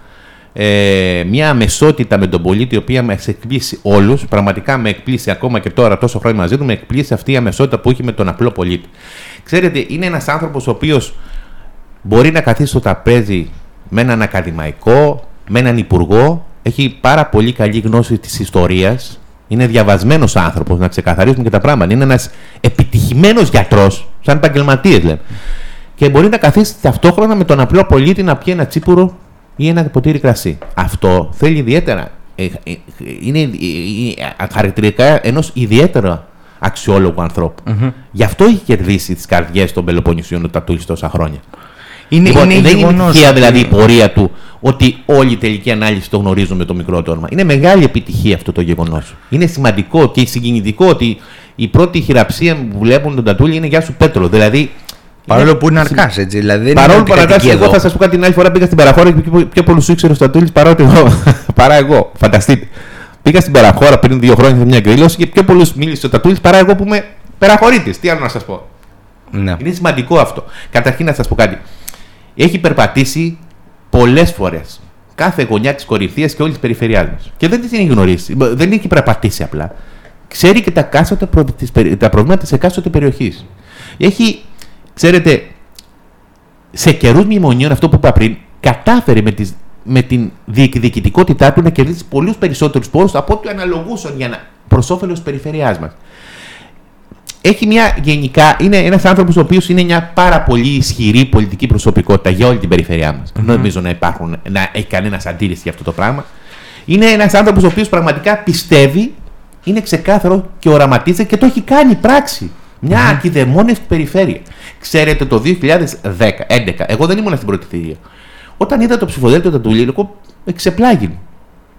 ε, μια αμεσότητα με τον πολίτη, η οποία με εκπλήσει όλους. Πραγματικά με εκπλήσει ακόμα και τώρα, τόσο χρόνια μαζί του, με εκπλήσει αυτή η αμεσότητα που έχει με τον απλό πολίτη. Ξέρετε, είναι ένας άνθρωπος ο οποίος μπορεί να καθίσει στο τραπέζι με έναν ακαδημαϊκό, με έναν υπουργό, έχει πάρα πολύ καλή γνώση της ιστορίας, είναι διαβασμένος άνθρωπος, να ξεκαθαρίσουμε και τα πράγματα. Είναι ένας επιτυχημένος γιατρός, σαν επαγγελματίες λέμε. Και μπορεί να καθίσει ταυτόχρονα με τον απλό πολίτη να πιει ένα τσίπουρο ή ένα ποτήρι κρασί. Αυτό θέλει ιδιαίτερα. ε, ε, ε, Είναι ε, ε, χαρακτηριστικά ενός ιδιαίτερα αξιόλογου ανθρώπου. Γι' αυτό έχει κερδίσει τις καρδιές των Πελοποννησίων ο Τατούλης τόσα χρόνια. Είναι, Λοιπόν, είναι δεν είναι γεγονός τυχαία ότι- δηλαδή η πορεία του ότι όλη η τελική ανάλυση το γνωρίζουν με το μικρό του όνομα. Είναι μεγάλη επιτυχία αυτό το γεγονός. Είναι σημαντικό και συγκινητικό ότι η πρώτη χειραψία που βλέπουν τον Τατούλη είναι Γεια σου Πέτρο. Δηλαδή. Παρόλο που είναι αρκάς, έτσι. Δηλαδή δεν Παρόλο είναι που ότι αναγκάστηκε, κατοικεί εγώ εδώ. θα σας πω κάτι την άλλη φορά πήγα στην Περαχώρα και πιο, πιο πολλούς ήξερες ο Στατούλη παρά, ότι εγώ, παρά εγώ. Φανταστείτε. Πήγα στην Περαχώρα πριν δύο χρόνια σε μια εκδήλωση και πιο πολλούς μίλησε ο Τατούλη παρά εγώ που είμαι Περαχωρίτη. Τι άλλο να σας πω; Ναι. Είναι σημαντικό αυτό. Καταρχήν να σας πω κάτι. Έχει περπατήσει πολλές φορές κάθε γωνιά της κορυφαίας και όλης της περιφερειάς μας. Και δεν την έχει γνωρίσει. Δεν έχει περπατήσει απλά. Ξέρει και τα, κάστοτε προ... τις περι- τα προβλήματα της εκάστοτε περιοχής. Έχει, ξέρετε, σε καιρούς μνημονίων, αυτό που είπα πριν, κατάφερε με, τις, με την διεκδικητικότητά του να κερδίσει πολλούς περισσότερους πόρους από ό,τι αναλογούσαν για να προς όφελος της περιφερειάς μας έχει μια γενικά, είναι ένας άνθρωπος ο οποίος είναι μια πάρα πολύ ισχυρή πολιτική προσωπικότητα για όλη την περιφερειά μας. Δεν νομίζω να, υπάρχουν, να έχει κανένας αντίρρηση για αυτό το πράγμα. Είναι ένας άνθρωπος ο οποίος πραγματικά πιστεύει, είναι ξεκάθαρο και οραματίζεται και το έχει κάνει πράξη. Μια mm περιφέρεια. Ξέρετε το 2010, 2011, εγώ δεν ήμουν στην πρώτη θηρία. Όταν είδα το ψηφοδέλτιο του εγώ εξεπλάγει.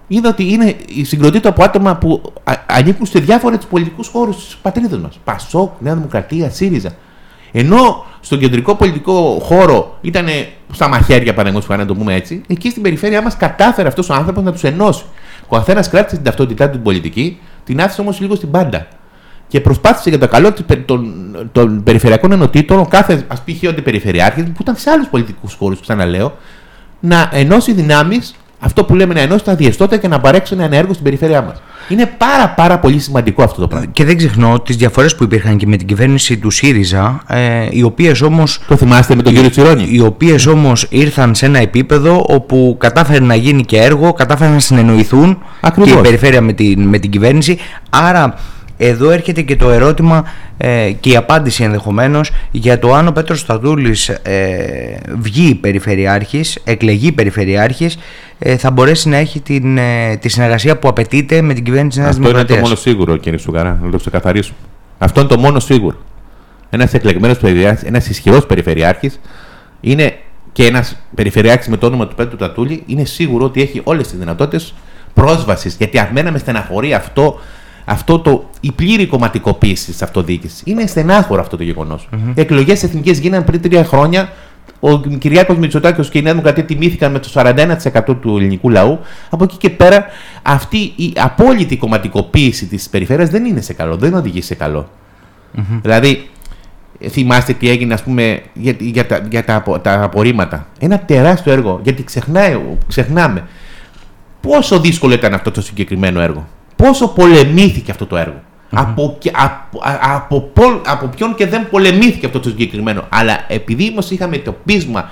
Είδα ότι είναι, συγκροτείται από άτομα που ανήκουν σε διάφορες πολιτικούς χώρους της πατρίδας μας. Πασόκ, Νέα Δημοκρατία, ΣΥΡΙΖΑ. Ενώ στον κεντρικό πολιτικό χώρο ήταν στα μαχαίρια, παραδείγματο χάρη να το πούμε έτσι, εκεί στην περιφέρειά μας κατάφερε αυτός ο άνθρωπος να τους ενώσει. Ο καθένας κράτησε την ταυτότητά του την πολιτική, την άφησε όμως λίγο στην πάντα. Και προσπάθησε για το καλό των, των περιφερειακών ενωτήτων, ο κάθε ας πούμε περιφερειάρχη, που ήταν σε άλλους πολιτικούς χώρους, ξαναλέω, να ενώσει δυνάμεις, αυτό που λέμε να ενώσει τα διεστώτα και να παρέξουν ένα έργο στην περιφέρειά μας. Είναι πάρα πάρα πολύ σημαντικό αυτό το πράγμα. Και δεν ξεχνώ τις διαφορές που υπήρχαν και με την κυβέρνηση του ΣΥΡΙΖΑ, ε, οι οποίες όμω. Το θυμάστε με τον κύριο Τσιρόνι. Οι οποίες όμως ήρθαν σε ένα επίπεδο όπου κατάφερε να γίνει και έργο, κατάφεραν να συνεννοηθούν Ακριβώς. και η περιφέρεια με την, με την κυβέρνηση. Άρα εδώ έρχεται και το ερώτημα ε, και η απάντηση ενδεχομένως για το αν ο Πέτρος Σταδούλης ε, βγει περιφερειάρχης, εκλεγεί περιφερειάρχης ε, θα μπορέσει να έχει την, ε, τη συνεργασία που απαιτείται με την κυβέρνηση της Νέας Αυτό είναι το μόνο σίγουρο κύριε Σουγαρά, να το ξεκαθαρίσω. Αυτό είναι το μόνο σίγουρο. Ένας εκλεγμένος περιφερειάρχης, ένας ισχυρός περιφερειάρχης είναι και ένας περιφερειάρχης με το όνομα του Πέτρου Τατούλη είναι σίγουρο ότι έχει όλες τις δυνατότητες πρόσβασης γιατί αμένα με στεναχωρεί αυτό αυτό το, η πλήρη κομματικοποίηση της αυτοδιοίκησης. Είναι στενάχωρο αυτό το γεγονός. Mm-hmm. Οι εκλογές εθνικές γίνανε πριν τρία χρόνια. Ο Κυριάκος Μητσοτάκης και η Νέα Δημοκρατία τιμήθηκαν με το 41% του ελληνικού λαού. Από εκεί και πέρα, αυτή η απόλυτη κομματικοποίηση της περιφέρειας δεν είναι σε καλό, δεν οδηγεί σε καλό. Mm-hmm. Δηλαδή, θυμάστε τι έγινε ας πούμε, για, για, τα, για τα, τα απορρίμματα. Ένα τεράστιο έργο. Γιατί ξεχνάει, ξεχνάμε πόσο δύσκολο ήταν αυτό το συγκεκριμένο έργο; Πόσο πολεμήθηκε αυτό το έργο. Από, από, από, από ποιον και δεν πολεμήθηκε αυτό το συγκεκριμένο. Αλλά επειδή όμως είχαμε το πείσμα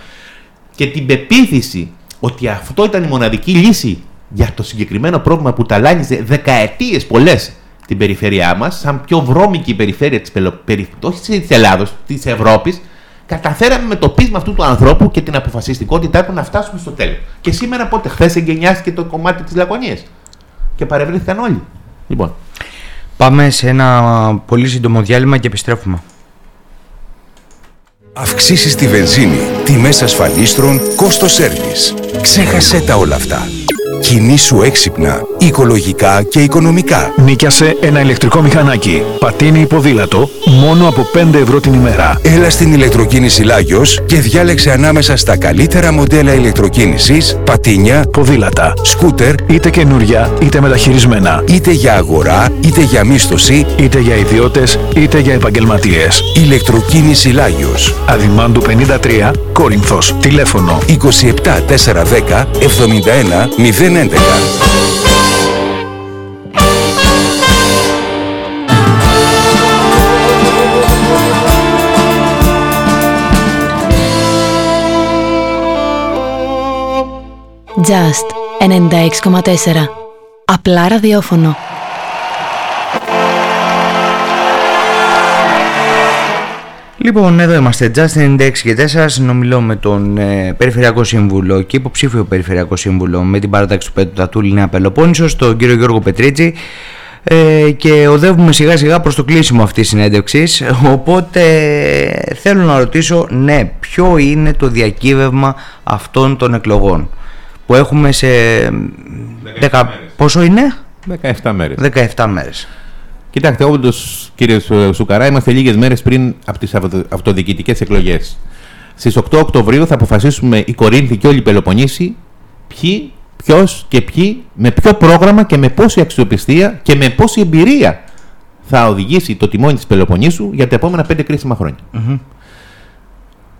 και την πεποίθηση ότι αυτό ήταν η μοναδική λύση για το συγκεκριμένο πρόβλημα που ταλάνιζε δεκαετίες πολλές την περιφέρειά μας, σαν πιο βρώμικη περιφέρεια της όχι της Ελλάδος, της Ευρώπης, καταφέραμε με το πείσμα αυτού του ανθρώπου και την αποφασιστικότητά του να φτάσουμε στο τέλος. Και σήμερα πότε, χθες εγκαινιάστηκε το κομμάτι της Λακωνίας και παρευρέθηκαν όλοι. Λοιπόν. Πάμε σε ένα πολύ σύντομο διάλειμμα και επιστρέφουμε. Αυξήσεις στη βενζίνη, τιμές ασφαλίστρων, κόστος σέρβις. Ξέχασε τα όλα αυτά. Κινήσου έξυπνα, οικολογικά και οικονομικά. Νίκιασε ένα ηλεκτρικό μηχανάκι. Πατίνι ποδήλατο, μόνο από 5 ευρώ την ημέρα. Έλα στην ηλεκτροκίνηση Λάγιος και διάλεξε ανάμεσα στα καλύτερα μοντέλα ηλεκτροκίνησης, πατίνια, ποδήλατα, σκούτερ, είτε καινούρια είτε μεταχειρισμένα. Είτε για αγορά, είτε για μίσθωση, είτε για ιδιώτες, είτε για επαγγελματίες. Ηλεκτροκίνηση Λάγιος. Αδημάντου 53, Κόρινθος. Τηλέφωνο 27 410 71 011. Just 96,4 Απλά ραδιόφωνο Λοιπόν, εδώ είμαστε. Just 96 και 4. Συνομιλώ με τον ε, Περιφερειακό Σύμβουλο και υποψήφιο Περιφερειακό Σύμβουλο με την παράταξη του Πέτου Τατούλη Νέα Πελοπόννησο, τον κύριο Γιώργο Πετρίτσι. Ε, και οδεύουμε σιγά σιγά προς το κλείσιμο αυτής της συνέντευξης οπότε θέλω να ρωτήσω ναι ποιο είναι το διακύβευμα αυτών των εκλογών που έχουμε σε 10, πόσο είναι; 17 μέρες 17 μέρες Κοιτάξτε, όντως, κύριε Σουκαρά, είμαστε λίγες μέρες πριν από τις αυτοδιοικητικές εκλογές. Στις 8 Οκτωβρίου θα αποφασίσουμε οι Κορίνθοι και όλοι οι Πελοποννήσοι ποιοι, ποιος και ποιοι, με ποιο πρόγραμμα και με πόση αξιοπιστία και με πόση εμπειρία θα οδηγήσει το τιμόνι της Πελοποννήσου για τα επόμενα πέντε κρίσιμα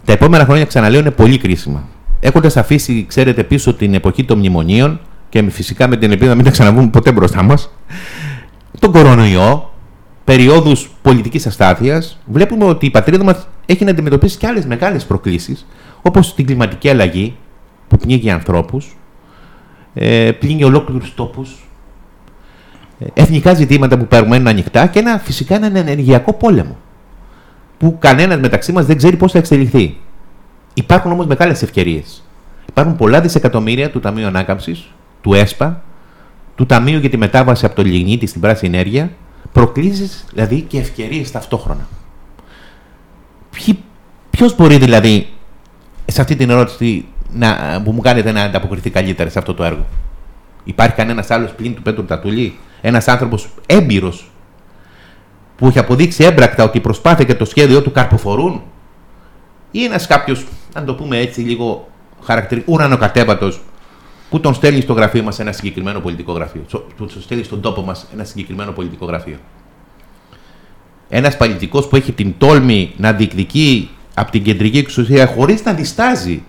Τα επόμενα χρόνια, ξαναλέω, είναι πολύ κρίσιμα. Έχοντας αφήσει, ξέρετε, πίσω την εποχή των μνημονίων και φυσικά με την ελπίδα να μην τα ξαναβούμε ποτέ μπροστά μας, τον κορονοϊό, περιόδους πολιτικής αστάθειας, βλέπουμε ότι η πατρίδα μας έχει να αντιμετωπίσει και άλλες μεγάλες προκλήσεις, όπως την κλιματική αλλαγή που πνίγει ανθρώπους, ε, πλύνει ολόκληρους τόπους, ε, εθνικά ζητήματα που παραμένουν ανοιχτά και ένα, φυσικά έναν ενεργειακό πόλεμο που κανένας μεταξύ μας δεν ξέρει πώς θα εξελιχθεί. Υπάρχουν όμως μεγάλες ευκαιρίες. Υπάρχουν πολλά δισεκατομμύρια του Ταμείου Ανάκαμψης, του ΕΣΠΑ, του Ταμείου για τη μετάβαση από το λιγνίτη στην πράσινη ενέργεια, προκλήσεις δηλαδή και ευκαιρίες ταυτόχρονα. Ποιος μπορεί δηλαδή σε αυτή την ερώτηση να, που μου κάνετε να ανταποκριθεί καλύτερα σε αυτό το έργο; Υπάρχει κανένας άλλος πλην του Πέτρου Τατούλη, ένας άνθρωπος έμπειρος που έχει αποδείξει έμπρακτα ότι η προσπάθεια και το σχέδιο του καρποφορούν, ή ένας κάποιος, αν το πούμε έτσι, λίγο χαρακτηριστικό, ουρανοκατέβατος, που τον στέλνει στο γραφείο μας ένα συγκεκριμένο πολιτικό γραφείο; Που τον στέλνει στον τόπο μας ένα συγκεκριμένο πολιτικό γραφείο. Ένας πολιτικός που έχει την τόλμη να διεκδικεί από την κεντρική εξουσία χωρίς να διστάζει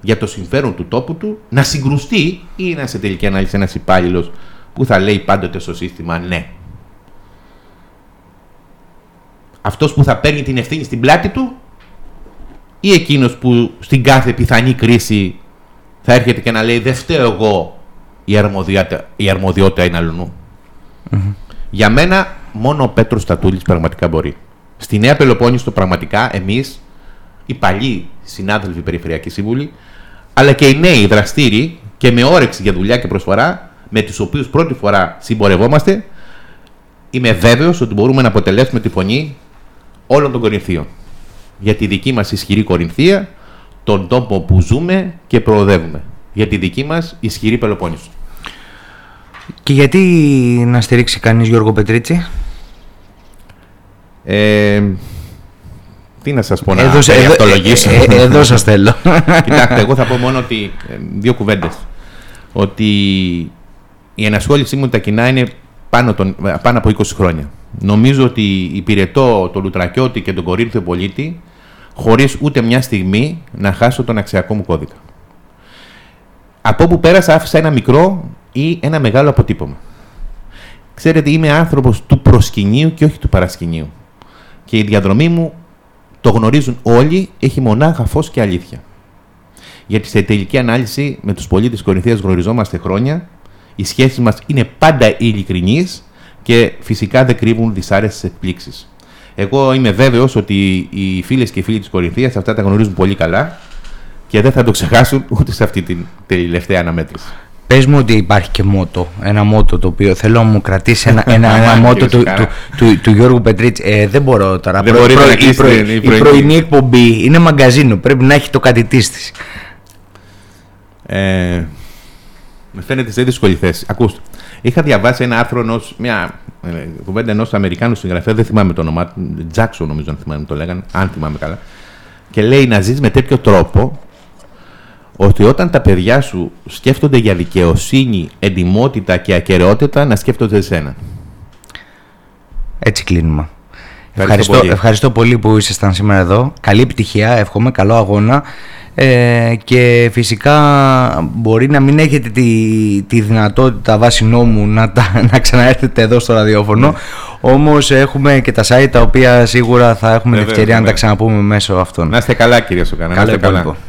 για το συμφέρον του τόπου του, να συγκρουστεί ή να σε τελική ανάλυση ένας υπάλληλος που θα λέει πάντοτε στο σύστημα ναι. Αυτός που θα παίρνει την ευθύνη στην πλάτη του ή εκείνος που στην κάθε πιθανή κρίση θα έρχεται και να λέει δεν φταίω εγώ η αρμοδιότητα, η αρμοδιότητα είναι αλλού. Για μένα μόνο ο Πέτρος Στατούλης πραγματικά μπορεί. Στη Νέα Πελοπόννησο πραγματικά εμείς, οι παλιοί συνάδελφοι Περιφερειακή Σύμβουλοι, αλλά και οι νέοι δραστήριοι και με όρεξη για δουλειά και προσφορά, με τους οποίους πρώτη φορά συμπορευόμαστε, είμαι βέβαιος ότι μπορούμε να αποτελέσουμε τη φωνή όλων των Κορινθίων. Για τη δική μας ισχυρή Κορινθία, τον τόπο που ζούμε και προοδεύουμε. Για τη δική μας ισχυρή Πελοπόννησο. Και γιατί να στηρίξει κανείς Γιώργο Πετρίτσι; Ε, τι να σας πω να Εδώ, περιευτολογήσω. ε, ε, εδώ σας θέλω. Κοιτάξτε, εγώ θα πω μόνο ότι ε, δύο κουβέντες. Ότι η ενασχόλησή μου τα κοινά είναι πάνω, τον, πάνω από 20 χρόνια. Νομίζω ότι υπηρετώ τον Λουτρακιώτη και τον Κορίνθιο πολίτη χωρίς ούτε μια στιγμή να χάσω τον αξιακό μου κώδικα. Από όπου πέρασα άφησα ένα μικρό ή ένα μεγάλο αποτύπωμα. Ξέρετε, είμαι άνθρωπος του προσκυνίου και όχι του παρασκηνίου. Και η διαδρομή μου, το γνωρίζουν όλοι, έχει μονάχα φως και αλήθεια. Γιατί σε τελική ανάλυση με τους πολίτες της Κορινθίας γνωριζόμαστε χρόνια, οι σχέσεις μας είναι πάντα ειλικρινείς και φυσικά δεν κρύβουν δυσάρεστες εκπλήξεις. Εγώ είμαι βέβαιος ότι οι φίλες και οι φίλοι της Κορινθίας αυτά τα γνωρίζουν πολύ καλά και δεν θα το ξεχάσουν ούτε σε αυτή την τελευταία αναμέτρηση. Πες μου ότι υπάρχει και μότο, ένα μότο το οποίο θέλω να μου κρατήσει ένα, ένα, ένα μότο του, του, του, του, Γιώργου Πετρίτση. Ε, δεν μπορώ τώρα. Δεν μπορεί να η, κλείσει προ, την- η η πρωινή. πρωινή εκπομπή είναι μαγκαζίνο. Πρέπει να έχει το κάτι της της. Ε, με φαίνεται σε δύσκολη θέση. Ακούστε. Είχα διαβάσει ένα άρθρο ενός, μια ε, κουβέντα ενός Αμερικάνου συγγραφέα, δεν θυμάμαι το όνομά του, Τζάξον νομίζω αν θυμάμαι το λέγανε, αν θυμάμαι καλά. Και λέει να ζεις με τέτοιο τρόπο ότι όταν τα παιδιά σου σκέφτονται για δικαιοσύνη, εντιμότητα και ακαιρεότητα, να σκέφτονται εσένα. Έτσι κλείνουμε. Ευχαριστώ Ευχαριστώ, πολύ. ευχαριστώ πολύ που ήσασταν σήμερα εδώ. Καλή επιτυχία, εύχομαι, καλό αγώνα. Ε, και φυσικά μπορεί να μην έχετε τη, τη δυνατότητα βάσει νόμου να, τα, να ξαναέρθετε εδώ στο ραδιόφωνο όμως έχουμε και τα site τα οποία σίγουρα θα έχουμε την Βεβαίως, ευκαιρία να τα βεβαίως. ξαναπούμε μέσω αυτών. Να είστε καλά, κύριε Σουκάνα. Να Καλό είστε καλά. υπόλοιπο.